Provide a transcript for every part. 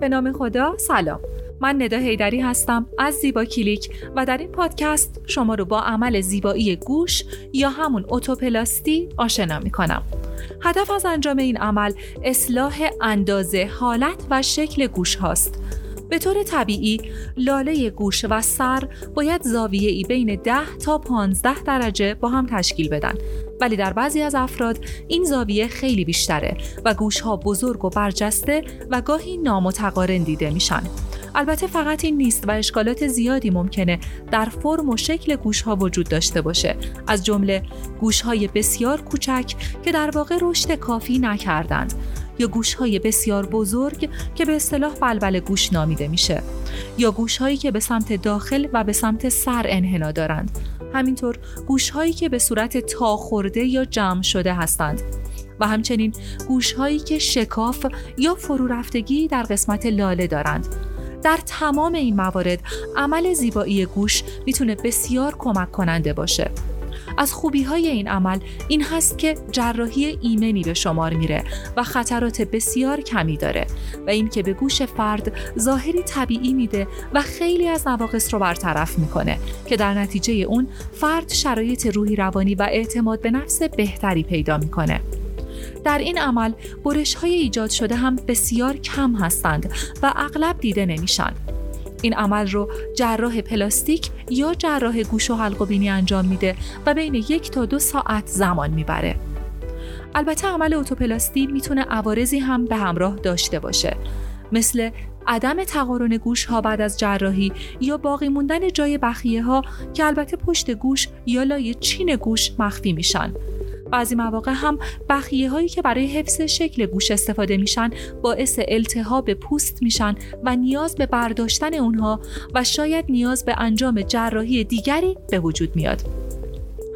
به نام خدا سلام من ندا هیدری هستم از زیبا کلیک و در این پادکست شما رو با عمل زیبایی گوش یا همون اوتوپلاستی آشنا می کنم. هدف از انجام این عمل اصلاح اندازه، حالت و شکل گوش هاست. به طور طبیعی لاله گوش و سر باید زاویه ای بین 10 تا 15 درجه با هم تشکیل بدن ولی در بعضی از افراد این زاویه خیلی بیشتره و گوش ها بزرگ و برجسته و گاهی نامتقارن دیده میشن. البته فقط این نیست و اشکالات زیادی ممکنه در فرم و شکل گوش ها وجود داشته باشه. از جمله گوش های بسیار کوچک که در واقع رشد کافی نکردند یا گوش های بسیار بزرگ که به اصطلاح بلبل گوش نامیده میشه. یا گوش هایی که به سمت داخل و به سمت سر انحنا دارند. همینطور گوش هایی که به صورت تا خورده یا جمع شده هستند. و همچنین گوش هایی که شکاف یا فرو رفتگی در قسمت لاله دارند. در تمام این موارد عمل زیبایی گوش می‌تونه بسیار کمک کننده باشه. از خوبی های این عمل این هست که جراحی ایمنی به شمار میره و خطرات بسیار کمی داره و اینکه به گوش فرد ظاهری طبیعی میده و خیلی از نواقص رو برطرف می‌کنه که در نتیجه اون فرد شرایط روحی روانی و اعتماد به نفس بهتری پیدا می‌کنه در این عمل برش های ایجاد شده هم بسیار کم هستند و اغلب دیده نمیشن. این عمل رو جراح پلاستیک یا جراح گوش و حلق و بینی انجام میده و بین یک تا دو ساعت زمان می‌بره. البته عمل اوتوپلاستی می‌تونه عوارضی هم به همراه داشته باشه مثل عدم تقارن گوش ها بعد از جراحی یا باقی موندن جای بخیه ها که البته پشت گوش یا لای چین گوش مخفی میشن بعضی مواقع هم بخیه هایی که برای حفظ شکل گوش استفاده میشن باعث التهاب پوست میشن و نیاز به برداشتن اونها و شاید نیاز به انجام جراحی دیگری به وجود میاد.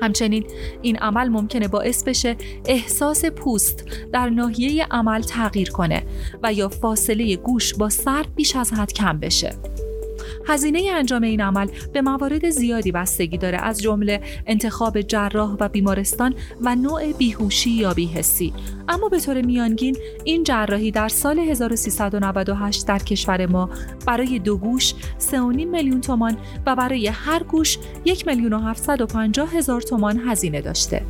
همچنین این عمل ممکنه باعث بشه احساس پوست در ناحیه عمل تغییر کنه و یا فاصله گوش با سر بیش از حد کم بشه. هزینه انجام این عمل به موارد زیادی بستگی داره از جمله انتخاب جراح و بیمارستان و نوع بیهوشی یا بیهسی اما به طور میانگین این جراحی در سال 1398 در کشور ما برای دو گوش 3.5 میلیون تومان و برای هر گوش 1 میلیون و 750 هزار تومان هزینه داشته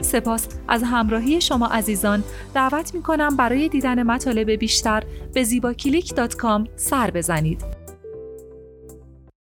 سپاس از همراهی شما عزیزان دعوت می کنم برای دیدن مطالب بیشتر به زیباکلیک.com سر بزنید.